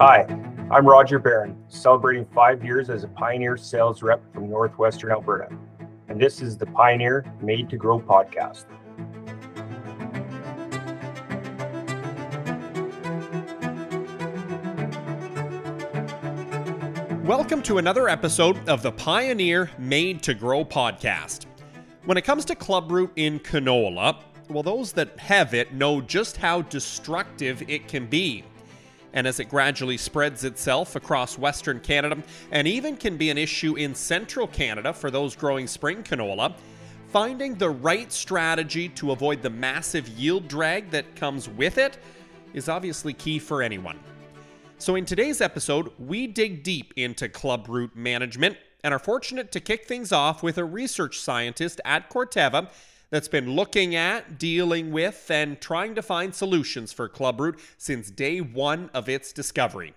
Hi, I'm Roger Barron, celebrating five years as a Pioneer sales rep from Northwestern Alberta. And this is the Pioneer Made to Grow podcast. Welcome to another episode of the Pioneer Made to Grow podcast. When it comes to clubroot in canola, well, those that have it know just how destructive it can be. And as it gradually spreads itself across Western Canada, and even can be an issue in central Canada for those growing spring canola, finding the right strategy to avoid the massive yield drag that comes with it is obviously key for anyone. So, in today's episode, we dig deep into clubroot management and are fortunate to kick things off with a research scientist at Corteva that's been looking at, dealing with, and trying to find solutions for clubroot since day one of its discovery.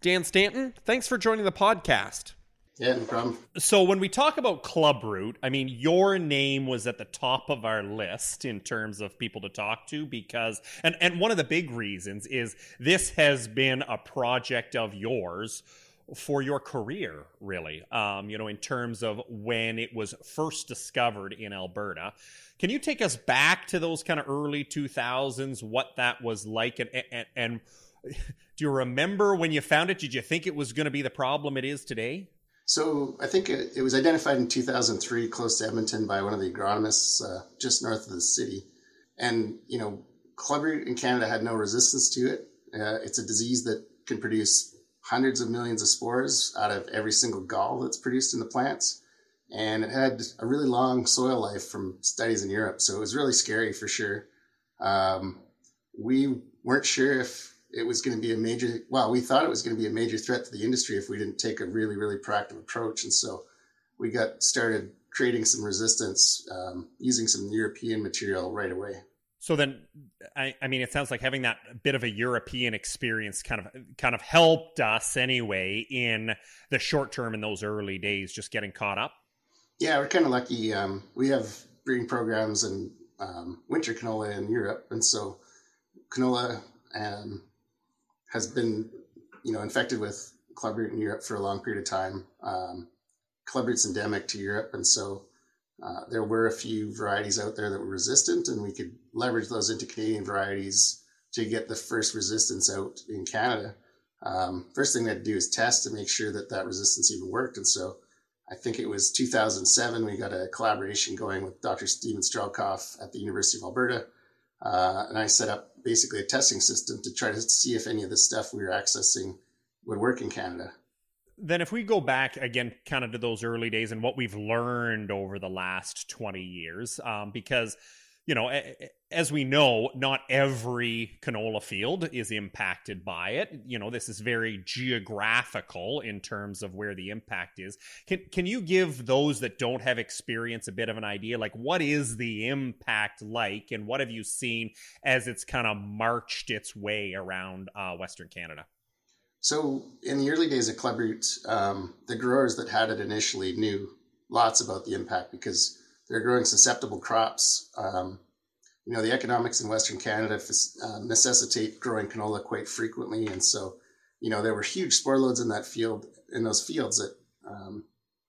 Dan Stanton, thanks for joining the podcast. Yeah, no problem. So when we talk about Clubroot, I mean your name was at the top of our list in terms of people to talk to because and and one of the big reasons is this has been a project of yours for your career really um, you know in terms of when it was first discovered in alberta can you take us back to those kind of early 2000s what that was like and, and, and do you remember when you found it did you think it was going to be the problem it is today so I think it, it, was identified in 2003 close to Edmonton by one of the agronomists uh, just north of the city. And, you know, clubroot in Canada had no resistance to it. Uh, it's a disease that can produce hundreds of millions of spores out of every single gall that's produced in the plants. And it had a really long soil life from studies in Europe. So it was really scary for sure. Um, we weren't sure if it was going to be a major well we thought it was going to be a major threat to the industry if we didn't take a really really proactive approach and so we got started creating some resistance um, using some european material right away so then I, I mean it sounds like having that bit of a european experience kind of kind of helped us anyway in the short term in those early days just getting caught up yeah we're kind of lucky um, we have breeding programs and um, winter canola in europe and so canola um, has been, you know, infected with clubroot in Europe for a long period of time. Um, clubroot's endemic to Europe, and so uh, there were a few varieties out there that were resistant, and we could leverage those into Canadian varieties to get the first resistance out in Canada. Um, first thing they'd do is test to make sure that that resistance even worked, and so I think it was 2007 we got a collaboration going with Dr. Steven Strelkov at the University of Alberta uh, and I set up basically a testing system to try to see if any of the stuff we were accessing would work in Canada. Then, if we go back again, kind of to those early days and what we've learned over the last 20 years, um, because you know, as we know, not every canola field is impacted by it. You know, this is very geographical in terms of where the impact is. Can can you give those that don't have experience a bit of an idea like what is the impact like and what have you seen as it's kind of marched its way around uh, Western Canada? So, in the early days of Clubroot, um, the growers that had it initially knew lots about the impact because they're growing susceptible crops. Um, you know, the economics in Western Canada uh, necessitate growing canola quite frequently, and so you know there were huge spore loads in that field in those fields that um,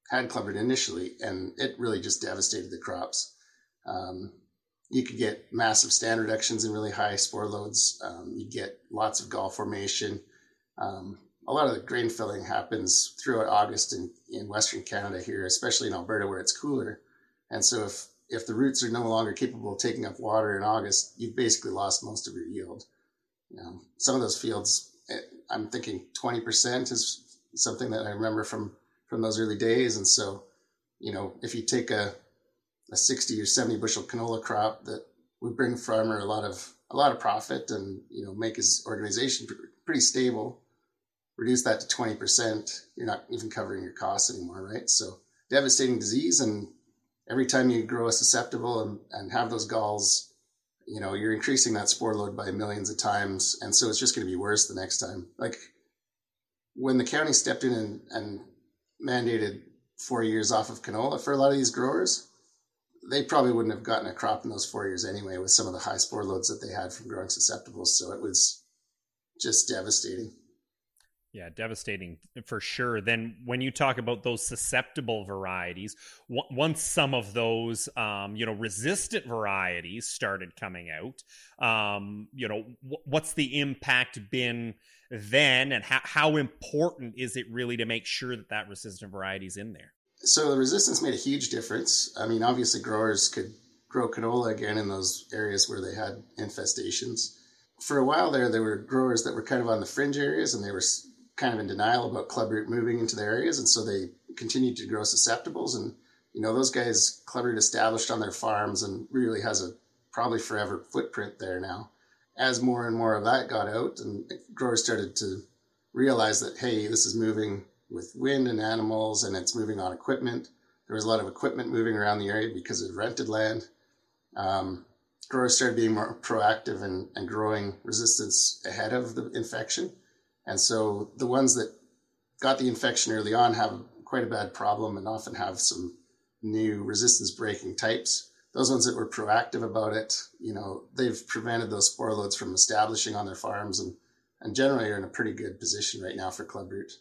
had clubroot initially, and it really just devastated the crops. Um, you could get massive stand reductions in really high spore loads. Um, you get lots of gall formation. Um, a lot of the grain filling happens throughout August in, in Western Canada here, especially in Alberta where it's cooler. And so if if the roots are no longer capable of taking up water in August, you've basically lost most of your yield. You know, some of those fields, eh, I'm thinking 20% is something that I remember from from those early days. And so, you know, if you take a a 60 or 70 bushel canola crop that would bring farmer a lot of a lot of profit and you know make his organization pretty stable reduce that to 20% you're not even covering your costs anymore right so devastating disease and every time you grow a susceptible and, and have those galls, you know, you're increasing that spore load by millions of times. And so it's just going to be worse the next time. Like when the county stepped in and, and mandated four years off of canola for a lot of these growers, they probably wouldn't have gotten a crop in those four years anyway with some of the high spore loads that they had from growing susceptibles. So it was just devastating. Yeah, devastating for sure. Then, when you talk about those susceptible varieties, w- once some of those, um, you know, resistant varieties started coming out, um, you know, w- what's the impact been then, and how how important is it really to make sure that that resistant variety is in there? So the resistance made a huge difference. I mean, obviously, growers could grow canola again in those areas where they had infestations. For a while there, there were growers that were kind of on the fringe areas, and they were kind of in denial about clubroot moving into their areas, and so they continued to grow susceptibles. And you know, those guys clubroot established on their farms and really has a probably forever footprint there now. As more and more of that got out, and growers started to realize that hey, this is moving with wind and animals, and it's moving on equipment. There was a lot of equipment moving around the area because of rented land. Um, growers started being more proactive and, and growing resistance ahead of the infection. And so the ones that got the infection early on have quite a bad problem and often have some new resistance breaking types. Those ones that were proactive about it, you know, they've prevented those spore loads from establishing on their farms and, and generally are in a pretty good position right now for clubroot.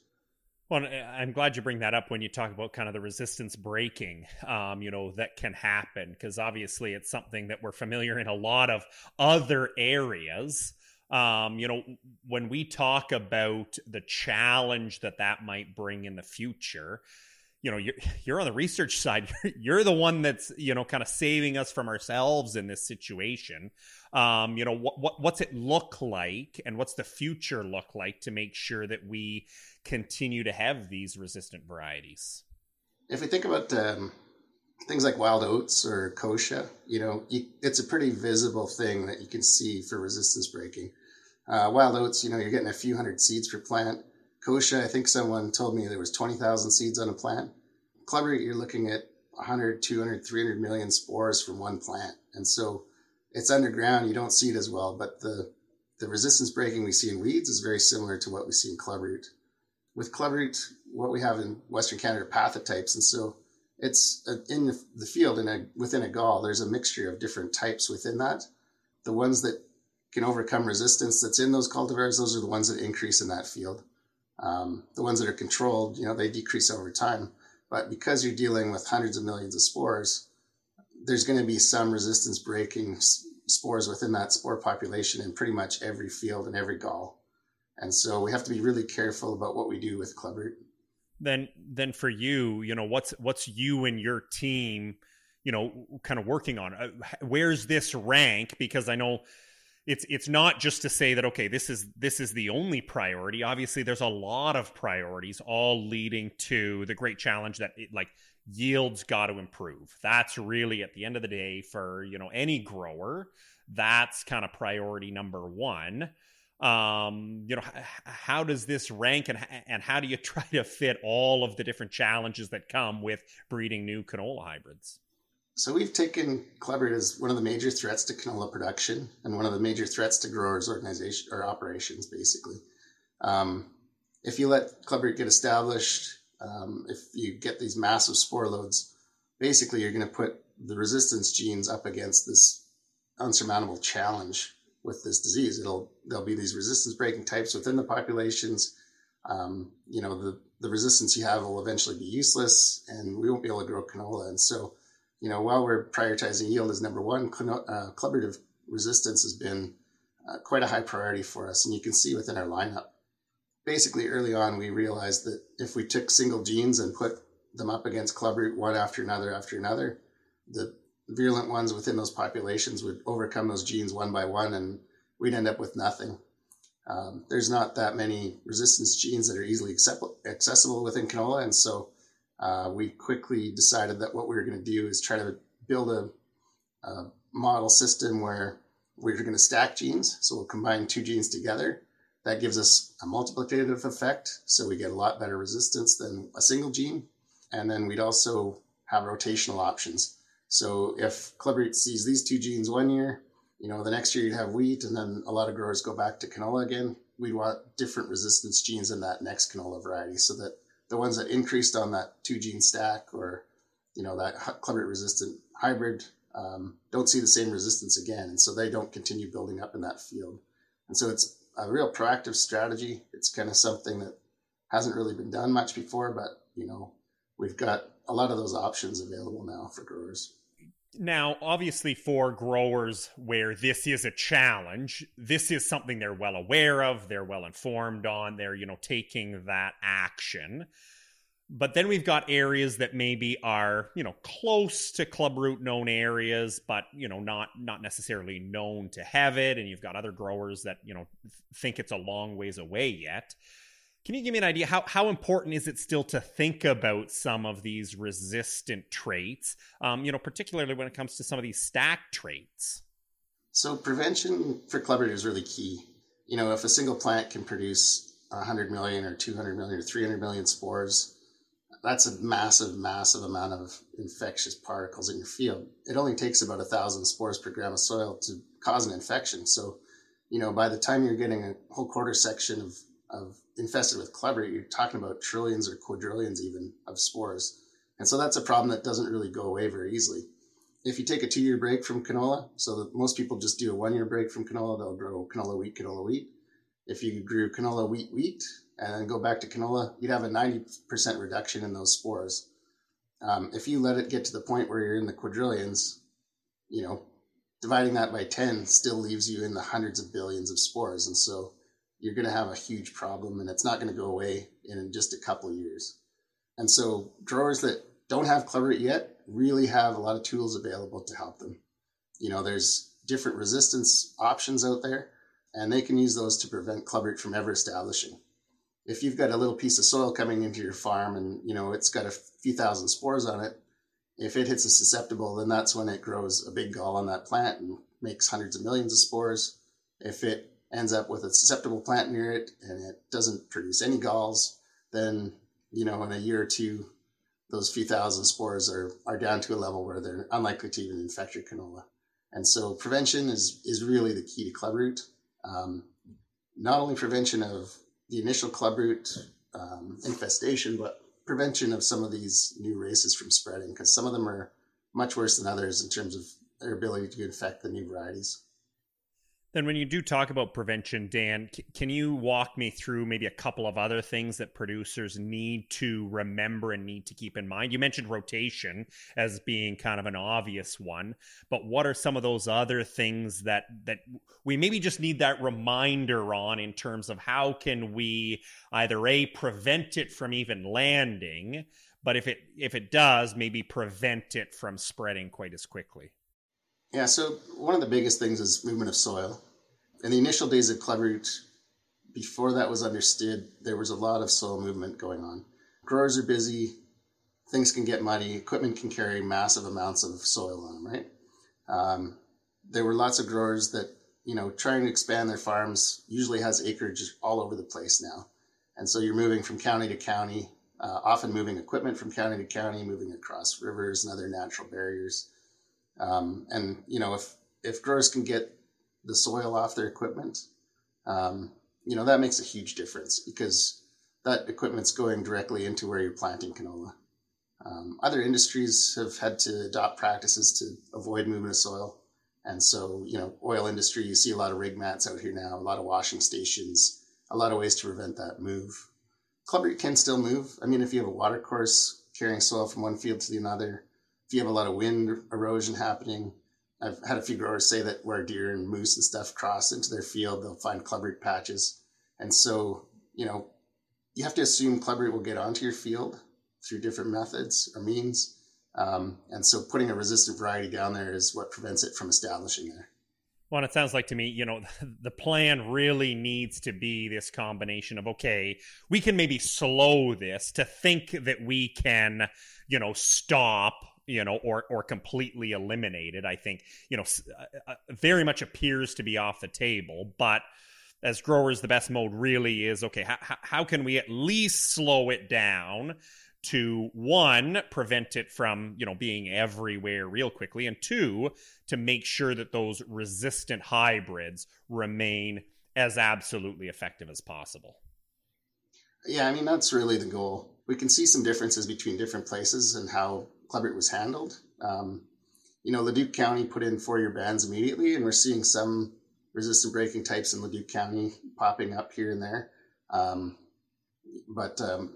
Well, I'm glad you bring that up when you talk about kind of the resistance breaking, um, you know, that can happen because obviously it's something that we're familiar in a lot of other areas um, you know, when we talk about the challenge that that might bring in the future, you know, you're you're on the research side. You're the one that's you know kind of saving us from ourselves in this situation. Um, you know, what, what what's it look like, and what's the future look like to make sure that we continue to have these resistant varieties? If we think about um, things like wild oats or kochia, you know, you, it's a pretty visible thing that you can see for resistance breaking. Uh, wild oats, you know, you're getting a few hundred seeds per plant. Kochia, I think someone told me there was 20,000 seeds on a plant. Clubroot, you're looking at 100, 200, 300 million spores from one plant. And so it's underground. You don't see it as well, but the, the resistance breaking we see in weeds is very similar to what we see in clubroot. With clubroot, what we have in Western Canada are pathotypes. And so it's in the field in a, within a gall, there's a mixture of different types within that. The ones that can overcome resistance that's in those cultivars, those are the ones that increase in that field. Um, the ones that are controlled, you know, they decrease over time. But because you're dealing with hundreds of millions of spores, there's going to be some resistance breaking spores within that spore population in pretty much every field and every gall. And so we have to be really careful about what we do with clubroot. Then, then for you, you know, what's what's you and your team, you know, kind of working on? Uh, where's this rank? Because I know it's it's not just to say that okay this is this is the only priority obviously there's a lot of priorities all leading to the great challenge that it, like yields got to improve that's really at the end of the day for you know any grower that's kind of priority number one um you know how does this rank and and how do you try to fit all of the different challenges that come with breeding new canola hybrids so we've taken clubroot as one of the major threats to canola production and one of the major threats to growers' organization or operations, basically. Um, if you let clubroot get established, um, if you get these massive spore loads, basically you're going to put the resistance genes up against this unsurmountable challenge with this disease. It'll there'll be these resistance breaking types within the populations. Um, you know the the resistance you have will eventually be useless, and we won't be able to grow canola. And so you know, while we're prioritizing yield as number one, uh, collaborative resistance has been uh, quite a high priority for us. And you can see within our lineup. Basically, early on, we realized that if we took single genes and put them up against clubroot one after another after another, the virulent ones within those populations would overcome those genes one by one, and we'd end up with nothing. Um, there's not that many resistance genes that are easily accessible within canola, and so uh, we quickly decided that what we were going to do is try to build a, a model system where we're going to stack genes. So we'll combine two genes together. That gives us a multiplicative effect. So we get a lot better resistance than a single gene. And then we'd also have rotational options. So if clubroot sees these two genes one year, you know, the next year you'd have wheat, and then a lot of growers go back to canola again. We'd want different resistance genes in that next canola variety so that the ones that increased on that two gene stack or you know that clubroot resistant hybrid um, don't see the same resistance again, and so they don't continue building up in that field. And so it's a real proactive strategy. It's kind of something that hasn't really been done much before, but you know, we've got a lot of those options available now for growers. Now, obviously, for growers where this is a challenge, this is something they're well aware of, they're well informed on, they're, you know, taking that action. But then we've got areas that maybe are, you know, close to club root known areas, but, you know, not not necessarily known to have it. And you've got other growers that, you know, think it's a long ways away yet. Can you give me an idea how how important is it still to think about some of these resistant traits? Um, you know, particularly when it comes to some of these stack traits. So prevention for clubroot is really key. You know, if a single plant can produce 100 million or 200 million or 300 million spores, that's a massive, massive amount of infectious particles in your field. It only takes about a thousand spores per gram of soil to cause an infection. So, you know, by the time you're getting a whole quarter section of of infested with clubroot, you're talking about trillions or quadrillions even of spores. And so that's a problem that doesn't really go away very easily. If you take a two year break from canola, so most people just do a one year break from canola, they'll grow canola wheat, canola wheat. If you grew canola wheat, wheat, and then go back to canola, you'd have a 90% reduction in those spores. Um, if you let it get to the point where you're in the quadrillions, you know, dividing that by 10 still leaves you in the hundreds of billions of spores. And so you're going to have a huge problem and it's not going to go away in just a couple of years. And so growers that don't have clubroot yet really have a lot of tools available to help them. You know, there's different resistance options out there and they can use those to prevent clubroot from ever establishing. If you've got a little piece of soil coming into your farm and, you know, it's got a few thousand spores on it, if it hits a susceptible, then that's when it grows a big gall on that plant and makes hundreds of millions of spores. If it ends up with a susceptible plant near it and it doesn't produce any galls, then, you know, in a year or two, those few thousand spores are, are down to a level where they're unlikely to even infect your canola. And so prevention is, is really the key to clubroot. Um, not only prevention of the initial clubroot um, infestation, but prevention of some of these new races from spreading, because some of them are much worse than others in terms of their ability to infect the new varieties. Then, when you do talk about prevention, Dan, can you walk me through maybe a couple of other things that producers need to remember and need to keep in mind? You mentioned rotation as being kind of an obvious one, but what are some of those other things that that we maybe just need that reminder on in terms of how can we either a prevent it from even landing, but if it if it does, maybe prevent it from spreading quite as quickly. Yeah, so one of the biggest things is movement of soil. In the initial days of clubroot, before that was understood, there was a lot of soil movement going on. Growers are busy, things can get muddy, equipment can carry massive amounts of soil on them, right? Um, there were lots of growers that, you know, trying to expand their farms usually has acreage all over the place now. And so you're moving from county to county, uh, often moving equipment from county to county, moving across rivers and other natural barriers. Um, and you know, if if growers can get the soil off their equipment, um, you know that makes a huge difference because that equipment's going directly into where you're planting canola. Um, other industries have had to adopt practices to avoid movement of soil, and so you know, oil industry, you see a lot of rig mats out here now, a lot of washing stations, a lot of ways to prevent that move. Clubroot can still move. I mean, if you have a water course carrying soil from one field to the another, if you have a lot of wind erosion happening, I've had a few growers say that where deer and moose and stuff cross into their field, they'll find clubroot patches. And so, you know, you have to assume clubroot will get onto your field through different methods or means. Um, and so putting a resistant variety down there is what prevents it from establishing there. Well, it sounds like to me, you know, the plan really needs to be this combination of okay, we can maybe slow this to think that we can, you know, stop you know, or or completely eliminated. I think you know uh, uh, very much appears to be off the table, but as growers, the best mode really is okay. How, how can we at least slow it down to one prevent it from you know being everywhere real quickly, and two to make sure that those resistant hybrids remain as absolutely effective as possible. Yeah, I mean that's really the goal. We can see some differences between different places and how clubroot was handled. Um, you know, Leduc County put in four-year bans immediately, and we're seeing some resistant breaking types in Leduc County popping up here and there. Um, but um,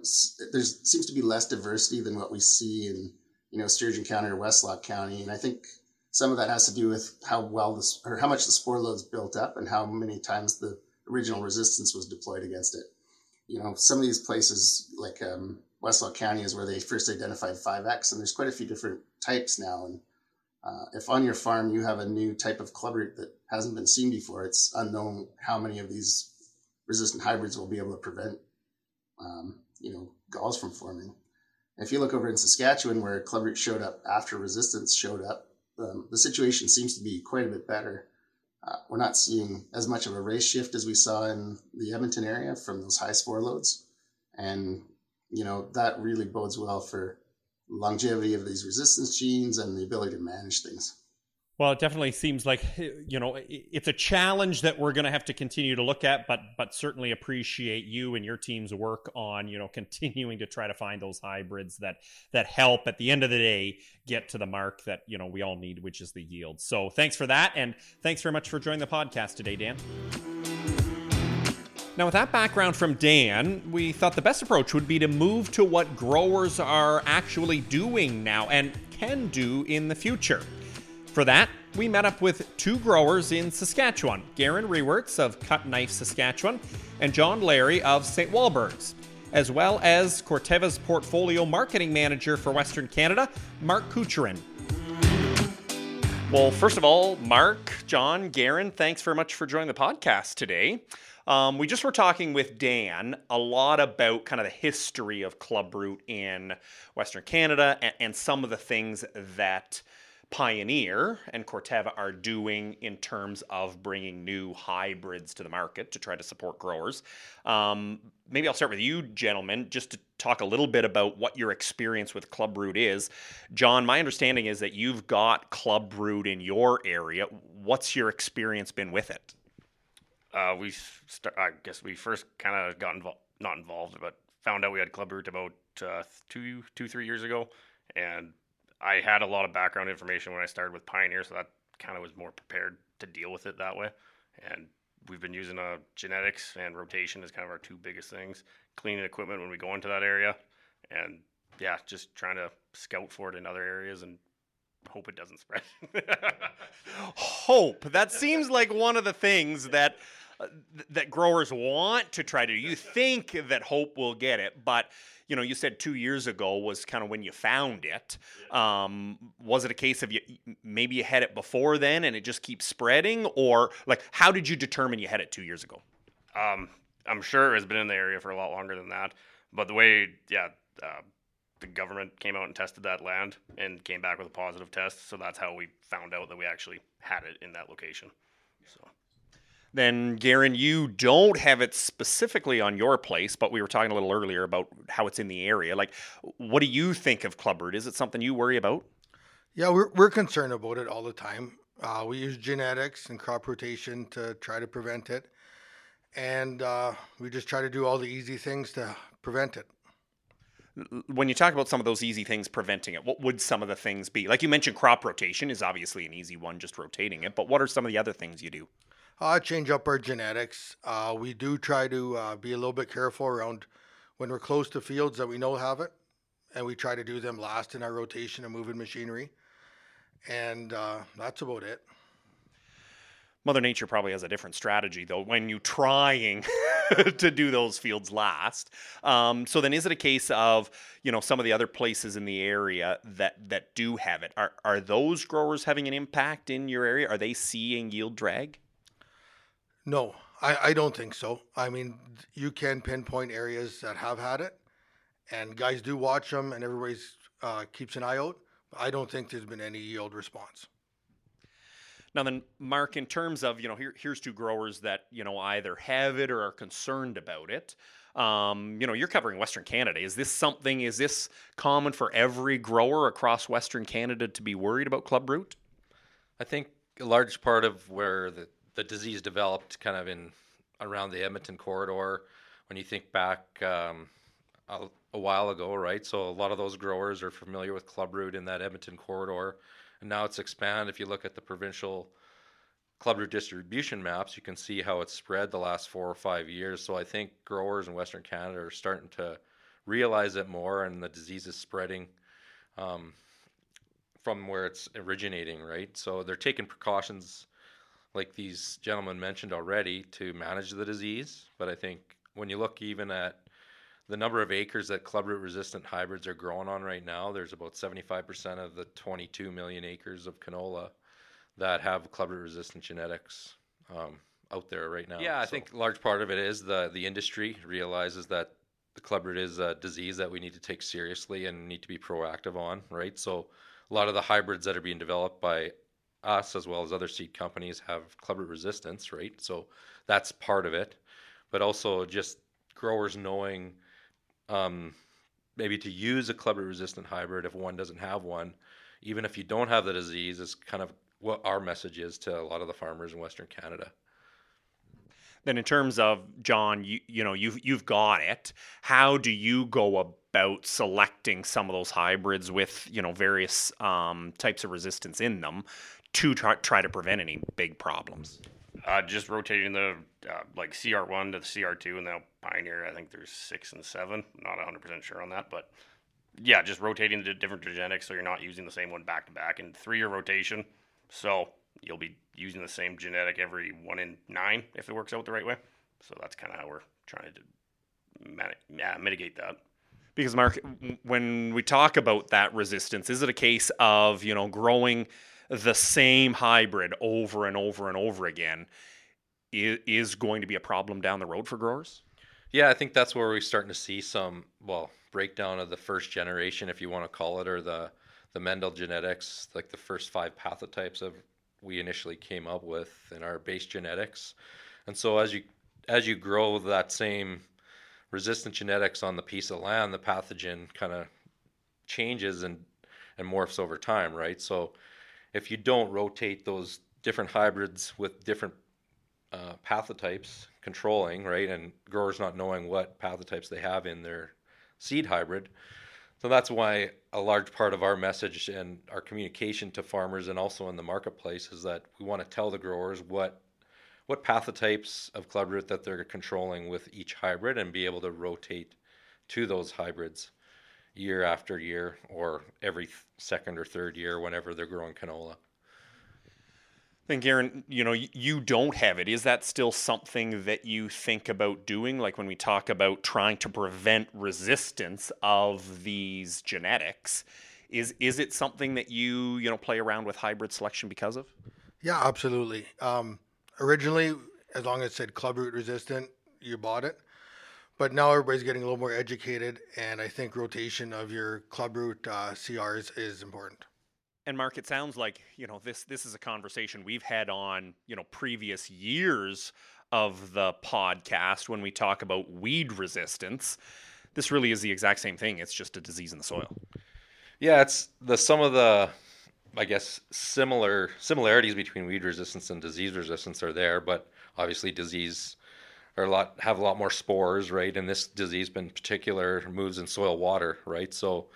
there seems to be less diversity than what we see in you know Sturgeon County or Westlock County, and I think some of that has to do with how well this or how much the spore load's built up and how many times the original resistance was deployed against it. You know, some of these places like um, Westlock County is where they first identified 5X, and there's quite a few different types now. And uh, if on your farm you have a new type of clubroot that hasn't been seen before, it's unknown how many of these resistant hybrids will be able to prevent, um, you know, galls from forming. if you look over in Saskatchewan, where clubroot showed up after resistance showed up, um, the situation seems to be quite a bit better. Uh, we're not seeing as much of a race shift as we saw in the Edmonton area from those high spore loads. And, you know, that really bodes well for longevity of these resistance genes and the ability to manage things. Well, it definitely seems like you know it's a challenge that we're going to have to continue to look at, but but certainly appreciate you and your team's work on you know continuing to try to find those hybrids that that help at the end of the day get to the mark that you know we all need, which is the yield. So thanks for that, and thanks very much for joining the podcast today, Dan. Now, with that background from Dan, we thought the best approach would be to move to what growers are actually doing now and can do in the future. For that, we met up with two growers in Saskatchewan Garan Rewers of Cut Knife, Saskatchewan, and John Larre of St. Walburgs, as well as Corteva's portfolio marketing manager for Western Canada, Mark Kuchuran. Well, first of all, Mark, John, Garan, thanks very much for joining the podcast today. Um, we just were talking with Dan a lot about kind of the history of clubroot in Western Canada and, and some of the things that Pioneer and Corteva are doing in terms of bringing new hybrids to the market to try to support growers. Um, maybe I'll start with you, gentlemen, just to talk a little bit about what your experience with club Clubroot is. John, my understanding is that you've got club Clubroot in your area. What's your experience been with it? Uh, we, start, I guess, we first kind of got involved, not involved, but found out we had club Clubroot about uh, two, two, three years ago, and I had a lot of background information when I started with Pioneer, so that kind of was more prepared to deal with it that way. And we've been using uh, genetics and rotation as kind of our two biggest things. Cleaning equipment when we go into that area, and yeah, just trying to scout for it in other areas and hope it doesn't spread. hope that seems like one of the things that that growers want to try to. You think that hope will get it, but you know, you said two years ago was kind of when you found it. Um, was it a case of you maybe you had it before then and it just keeps spreading, or like how did you determine you had it two years ago? Um, I'm sure it has been in the area for a lot longer than that, but the way, yeah, uh, the government came out and tested that land and came back with a positive test, so that's how we found out that we actually had it in that location. So then Garan, you don't have it specifically on your place, but we were talking a little earlier about how it's in the area. Like, what do you think of clubroot? Is it something you worry about? Yeah, we're we're concerned about it all the time. Uh, we use genetics and crop rotation to try to prevent it, and uh, we just try to do all the easy things to prevent it. When you talk about some of those easy things preventing it, what would some of the things be? Like you mentioned, crop rotation is obviously an easy one, just rotating it. But what are some of the other things you do? Uh, change up our genetics. Uh, we do try to uh, be a little bit careful around when we're close to fields that we know have it, and we try to do them last in our rotation and moving machinery. And uh, that's about it. Mother Nature probably has a different strategy though when you're trying to do those fields last. Um, so then, is it a case of you know some of the other places in the area that that do have it? Are are those growers having an impact in your area? Are they seeing yield drag? No, I, I don't think so. I mean, you can pinpoint areas that have had it, and guys do watch them, and everybody uh, keeps an eye out. I don't think there's been any yield response. Now then, Mark, in terms of you know, here, here's two growers that you know either have it or are concerned about it. Um, you know, you're covering Western Canada. Is this something? Is this common for every grower across Western Canada to be worried about club root? I think a large part of where the the disease developed kind of in around the Edmonton corridor. When you think back um, a, a, while ago, right? So a lot of those growers are familiar with clubroot in that Edmonton corridor, and now it's expanded. If you look at the provincial clubroot distribution maps, you can see how it's spread the last four or five years. So I think growers in Western Canada are starting to realize it more, and the disease is spreading um, from where it's originating, right? So they're taking precautions, like these gentlemen mentioned already, to manage the disease. But I think when you look even at the number of acres that clubroot resistant hybrids are growing on right now, there's about 75% of the 22 million acres of canola that have clubroot resistant genetics um, out there right now. Yeah, I so. think a large part of it is the the industry realizes that the clubroot is a disease that we need to take seriously and need to be proactive on, right? So a lot of the hybrids that are being developed by us as well as other seed companies have clubroot resistance, right? So that's part of it, but also just growers knowing um, maybe to use a clubroot resistant hybrid if one doesn't have one, even if you don't have the disease, is kind of what our message is to a lot of the farmers in Western Canada. Then, in terms of John, you you know you've you've got it. How do you go about selecting some of those hybrids with you know various um, types of resistance in them to try, try to prevent any big problems? Uh, just rotating the uh, like CR1 to the CR2, and now Pioneer. I think there's six and seven. Not 100 percent sure on that, but yeah, just rotating the different genetics so you're not using the same one back to back. And three year rotation, so you'll be using the same genetic every one in nine if it works out the right way. So that's kind of how we're trying to mitigate that. Because Mark, when we talk about that resistance, is it a case of you know growing the same hybrid over and over and over again is going to be a problem down the road for growers? Yeah, I think that's where we're starting to see some well breakdown of the first generation, if you want to call it, or the the Mendel genetics, like the first five pathotypes of we initially came up with in our base genetics. And so as you as you grow that same resistant genetics on the piece of land, the pathogen kind of changes and and morphs over time, right? So if you don't rotate those different hybrids with different uh, pathotypes controlling, right, and growers not knowing what pathotypes they have in their seed hybrid, so that's why a large part of our message and our communication to farmers and also in the marketplace is that we want to tell the growers what what pathotypes of clubroot that they're controlling with each hybrid and be able to rotate to those hybrids year after year or every second or third year whenever they're growing canola. Then, Garan, you know, you don't have it. Is that still something that you think about doing? Like when we talk about trying to prevent resistance of these genetics, is is it something that you you know play around with hybrid selection because of? Yeah, absolutely. Um, originally, as long as it said clubroot resistant, you bought it. But now everybody's getting a little more educated, and I think rotation of your clubroot uh, CRs is important. And Mark, it sounds like you know this. This is a conversation we've had on you know previous years of the podcast when we talk about weed resistance. This really is the exact same thing. It's just a disease in the soil. Yeah, it's the some of the I guess similar similarities between weed resistance and disease resistance are there, but obviously disease are a lot have a lot more spores, right? And this disease, in particular, moves in soil water, right? So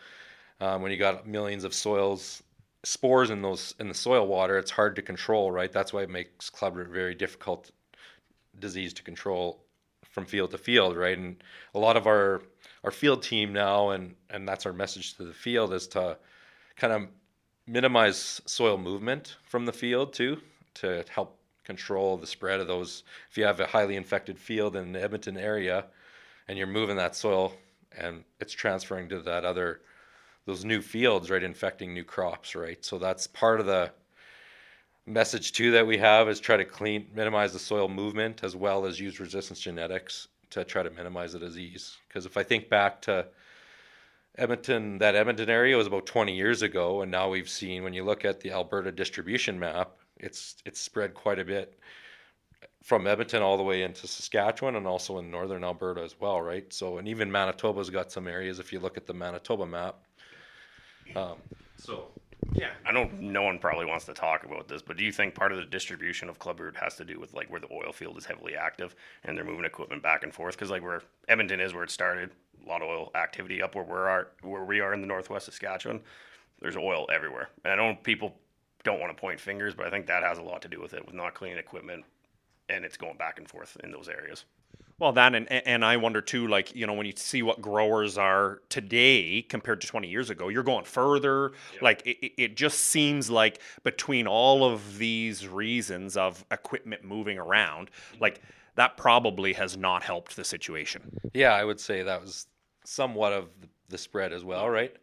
um, when you got millions of soils spores in those in the soil water, it's hard to control, right? That's why it makes clubroot very difficult disease to control from field to field, right? And a lot of our our field team now, and and that's our message to the field is to kind of minimize soil movement from the field too, to help control the spread of those. If you have a highly infected field in the Edmonton area, and you're moving that soil, and it's transferring to that other those new fields, right, infecting new crops, right? So that's part of the message too that we have is try to clean, minimize the soil movement as well as use resistance genetics to try to minimize the disease. Because if I think back to Edmonton, that Edmonton area was about 20 years ago, and now we've seen when you look at the Alberta distribution map, it's it's spread quite a bit from Edmonton all the way into Saskatchewan and also in northern Alberta as well, right? So and even Manitoba's got some areas if you look at the Manitoba map um, so yeah, I know no one probably wants to talk about this, but do you think part of the distribution of club clubroot has to do with like where the oil field is heavily active and they're moving equipment back and forth? Because like where Edmonton is, where it started, a lot of oil activity up where we are, where we are in the northwest Saskatchewan. There's oil everywhere, and I know people don't want to point fingers, but I think that has a lot to do with it, with not cleaning equipment, and it's going back and forth in those areas. Well, that and and I wonder too, like you know, when you see what growers are today compared to 20 years ago, you're going further. Yeah. Like it, it just seems like between all of these reasons of equipment moving around, mm-hmm. like that probably has not helped the situation. Yeah, I would say that was somewhat of the- the spread as well, right?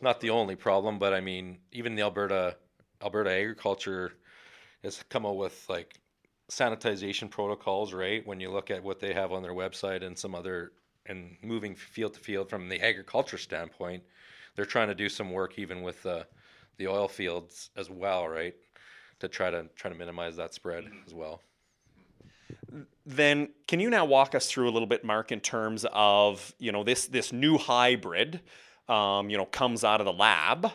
Not the only problem, but I mean, even the Alberta Alberta agriculture has come up with like sanitization protocols, right? When you look at what they have on their website and some other and moving field to field from the agriculture standpoint, they're trying to do some work even with the the oil fields as well, right? To try to try to minimize that spread as well. then can you now walk us through a little bit mark in terms of you know this this new hybrid um, you know comes out of the lab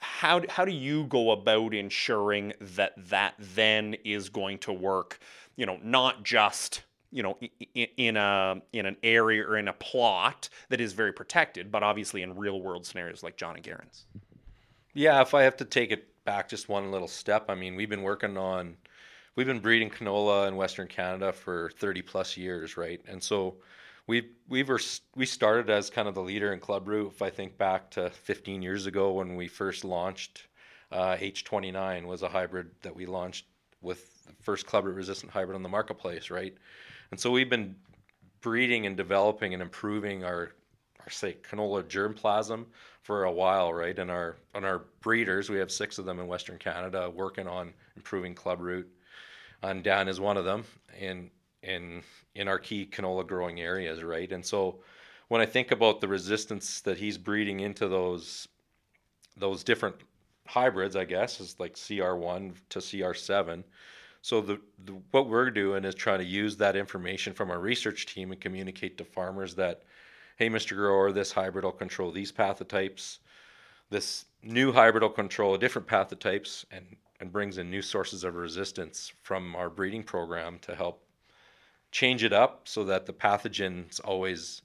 how, how do you go about ensuring that that then is going to work you know not just you know in a in an area or in a plot that is very protected but obviously in real world scenarios like john and garan's Yeah, if I have to take it back just one little step, I mean, we've been working on, we've been breeding canola in Western Canada for 30 plus years, right? And so we we were we started as kind of the leader in club root. If I think back to 15 years ago when we first launched, uh, H29 was a hybrid that we launched with the first club root resistant hybrid on the marketplace, right? And so we've been breeding and developing and improving our our say canola germplasm for a while, right? And our on our breeders, we have six of them in Western Canada working on improving club root. And Dan is one of them in in in our key canola growing areas, right? And so when I think about the resistance that he's breeding into those those different hybrids, I guess, is like CR1 to CR7. So the, the what we're doing is trying to use that information from our research team and communicate to farmers that hey, Mr. Grower, this hybrid will control these pathotypes. This new hybrid will control different pathotypes and, and brings in new sources of resistance from our breeding program to help change it up so that the pathogen's always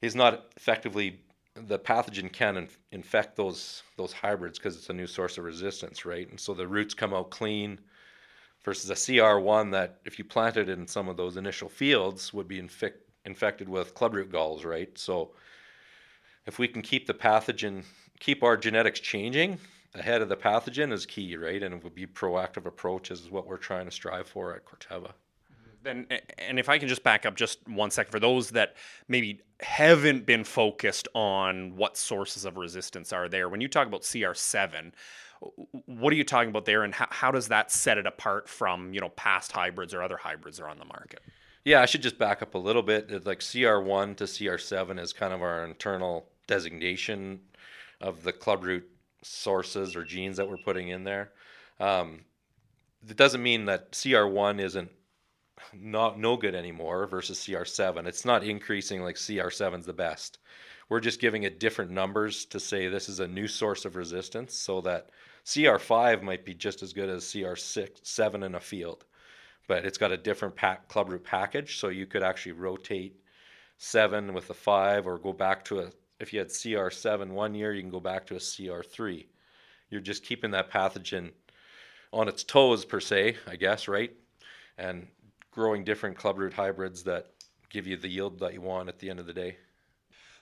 is not effectively the pathogen can inf- infect those those hybrids because it's a new source of resistance, right? And so the roots come out clean versus a CR1 that if you planted it in some of those initial fields would be infect, infected with clubroot galls, right? So if we can keep the pathogen, keep our genetics changing ahead of the pathogen is key, right? And it would be proactive approach is what we're trying to strive for at Corteva. Then and if i can just back up just one second for those that maybe haven't been focused on what sources of resistance are there when you talk about cr7 what are you talking about there and how, how does that set it apart from you know past hybrids or other hybrids that are on the market Yeah, I should just back up a little bit. Like CR1 to CR7 is kind of our internal designation of the club root sources or genes that we're putting in there. Um, it doesn't mean that CR1 isn't not no good anymore versus CR7. It's not increasing like CR7 is the best. We're just giving it different numbers to say this is a new source of resistance so that CR5 might be just as good as CR6 7 in a field but it's got a different pack, club root package, so you could actually rotate seven with a five, or go back to a. If you had CR seven one year, you can go back to a CR three. You're just keeping that pathogen on its toes per se, I guess, right? And growing different club root hybrids that give you the yield that you want at the end of the day.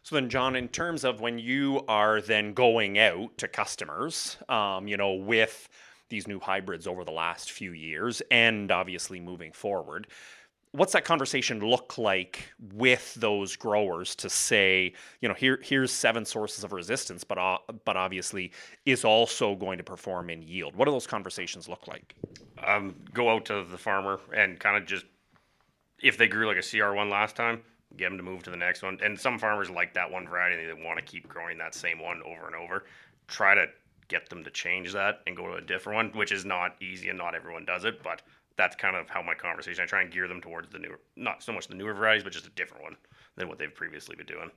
So then, John, in terms of when you are then going out to customers, um, you know, with these new hybrids over the last few years, and obviously moving forward, what's that conversation look like with those growers to say, you know, here here's seven sources of resistance, but uh, but obviously is also going to perform in yield. What do those conversations look like? um, go out to the farmer and kind of just if they grew like a CR1 last time, get them to move to the next one. And some farmers like that one variety; they want to keep growing that same one over and over. Try to get them to change that and go to a different one, which is not easy and not everyone does it. But that's kind of how my conversation. I try and gear them towards the newer, not so much the newer varieties, but just a different one than what they've previously been doing.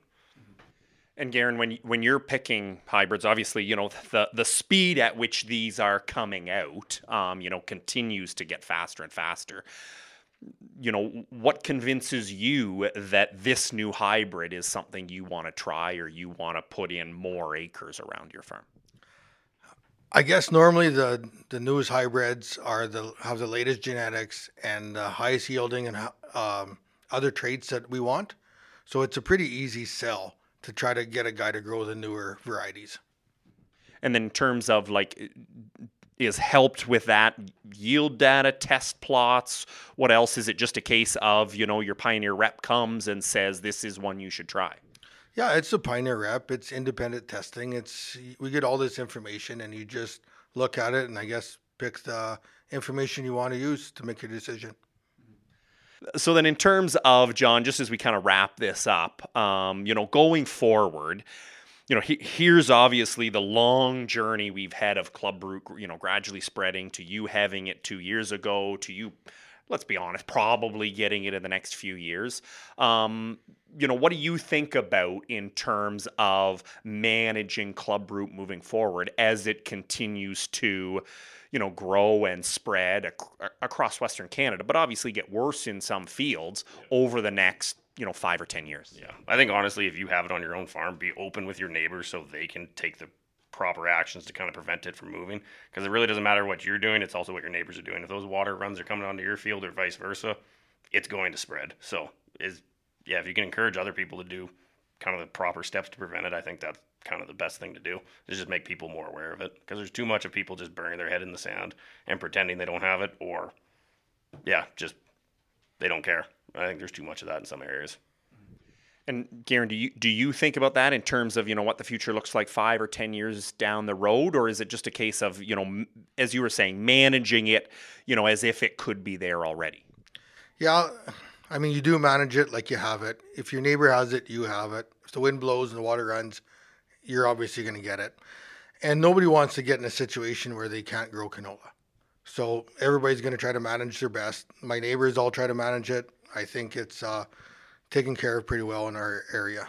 And Garan, when when you're picking hybrids, obviously, you know the the speed at which these are coming out, um, you know, continues to get faster and faster. You know, what convinces you that this new hybrid is something you want to try or you want to put in more acres around your farm? I guess normally the the newest hybrids are the have the latest genetics and the highest yielding and um, other traits that we want. So it's a pretty easy sell to try to get a guy to grow the newer varieties. And then in terms of like is helped with that yield data, test plots? What else? Is it just a case of, you know, your Pioneer rep comes and says this is one you should try? Yeah, it's a Pioneer rep. It's independent testing. It's we get all this information and you just look at it and I guess pick the information you want to use to make your decision. So then, in terms of John, just as we kind of wrap this up, um, you know, going forward, you know, he, here's obviously the long journey we've had of clubroot, you know, gradually spreading to you having it two years ago, to you, let's be honest, probably getting it in the next few years. Um, you know, what do you think about in terms of managing Club Root moving forward as it continues to, you know, grow and spread ac- across Western Canada, but obviously get worse in some fields over the next you know five or ten years. Yeah, I think honestly, if you have it on your own farm, be open with your neighbors so they can take the proper actions to kind of prevent it from moving. Because it really doesn't matter what you're doing; it's also what your neighbors are doing. If those water runs are coming onto your field or vice versa, it's going to spread. So is yeah, if you can encourage other people to do kind of the proper steps to prevent it, I think that's kind of the best thing to do is just make people more aware of it because there's too much of people just burying their head in the sand and pretending they don't have it or yeah just they don't care I think there's too much of that in some areas. And Garan, do you do you think about that in terms of you know what the future looks like five or ten years down the road, or is it just a case of you know, as you were saying, managing it, you know, as if it could be there already? Yeah, I mean, you do manage it like you have it. If your neighbor has it, you have it. If the wind blows and the water runs, you're obviously going to get it. And nobody wants to get in a situation where they can't grow canola. So everybody's going to try to manage their best. My neighbors all try to manage it. I think it's uh, taken care of pretty well in our area.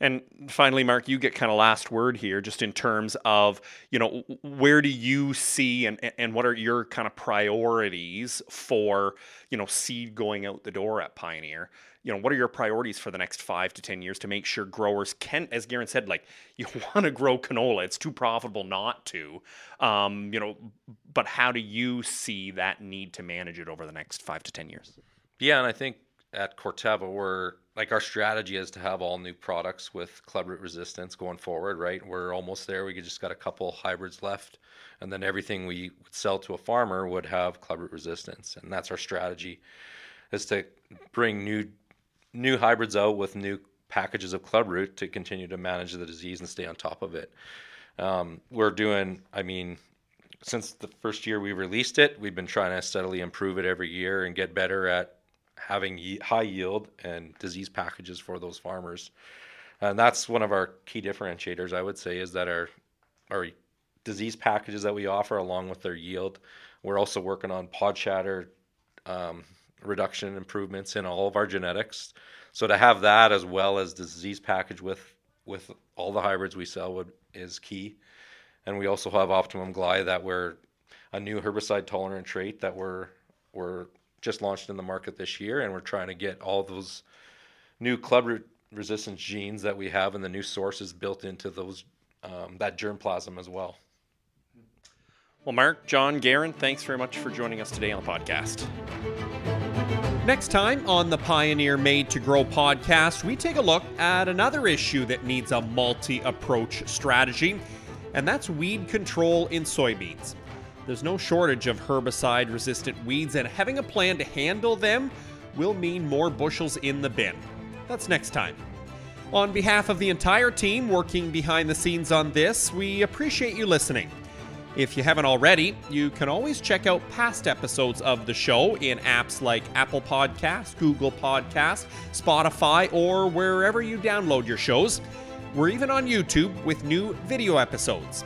And finally, Mark, you get kind of last word here, just in terms of you know where do you see and and what are your kind of priorities for you know seed going out the door at Pioneer? You know, what are your priorities for the next five to ten years to make sure growers can, as Garan said, like you want to grow canola, it's too profitable not to. Um, you know, but how do you see that need to manage it over the next five to ten years? Yeah, and I think at Corteva, we're like our strategy is to have all new products with clubroot resistance going forward, right? We're almost there. We just got a couple hybrids left, and then everything we would sell to a farmer would have clubroot resistance, and that's our strategy, is to bring new new hybrids out with new packages of clubroot to continue to manage the disease and stay on top of it. Um, we're doing, I mean, since the first year we released it, we've been trying to steadily improve it every year and get better at having ye- high yield and disease packages for those farmers. And that's one of our key differentiators, I would say, is that our our disease packages that we offer, along with their yield, we're also working on pod shatter um, reduction improvements in all of our genetics. So to have that as well as disease package with with all the hybrids we sell would is key. And we also have Optimum gly that we're a new herbicide tolerant trait that we're we're just launched in the market this year, and we're trying to get all those new club re- resistance genes that we have and the new sources built into those um, that germplasm as well. Well, Mark, John, Garan, thanks very much for joining us today on the podcast. Next time on the Pioneer Made to Grow podcast, we take a look at another issue that needs a multi approach strategy, and that's weed control in soybeans. There's no shortage of herbicide resistant weeds, and having a plan to handle them will mean more bushels in the bin. That's next time. On behalf of the entire team working behind the scenes on this, we appreciate you listening. If you haven't already, you can always check out past episodes of the show in apps like Apple Podcasts, Google Podcasts, Spotify, or wherever you download your shows. We're even on YouTube with new video episodes.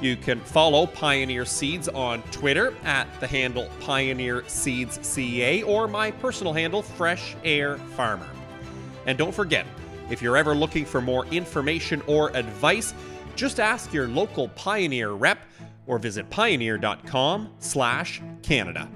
You can follow Pioneer Seeds on Twitter at the handle Pioneer Seeds CA or my personal handle, Fresh Air Farmer. And don't forget, if you're ever looking for more information or advice, just ask your local Pioneer rep or visit pioneer.com/canada.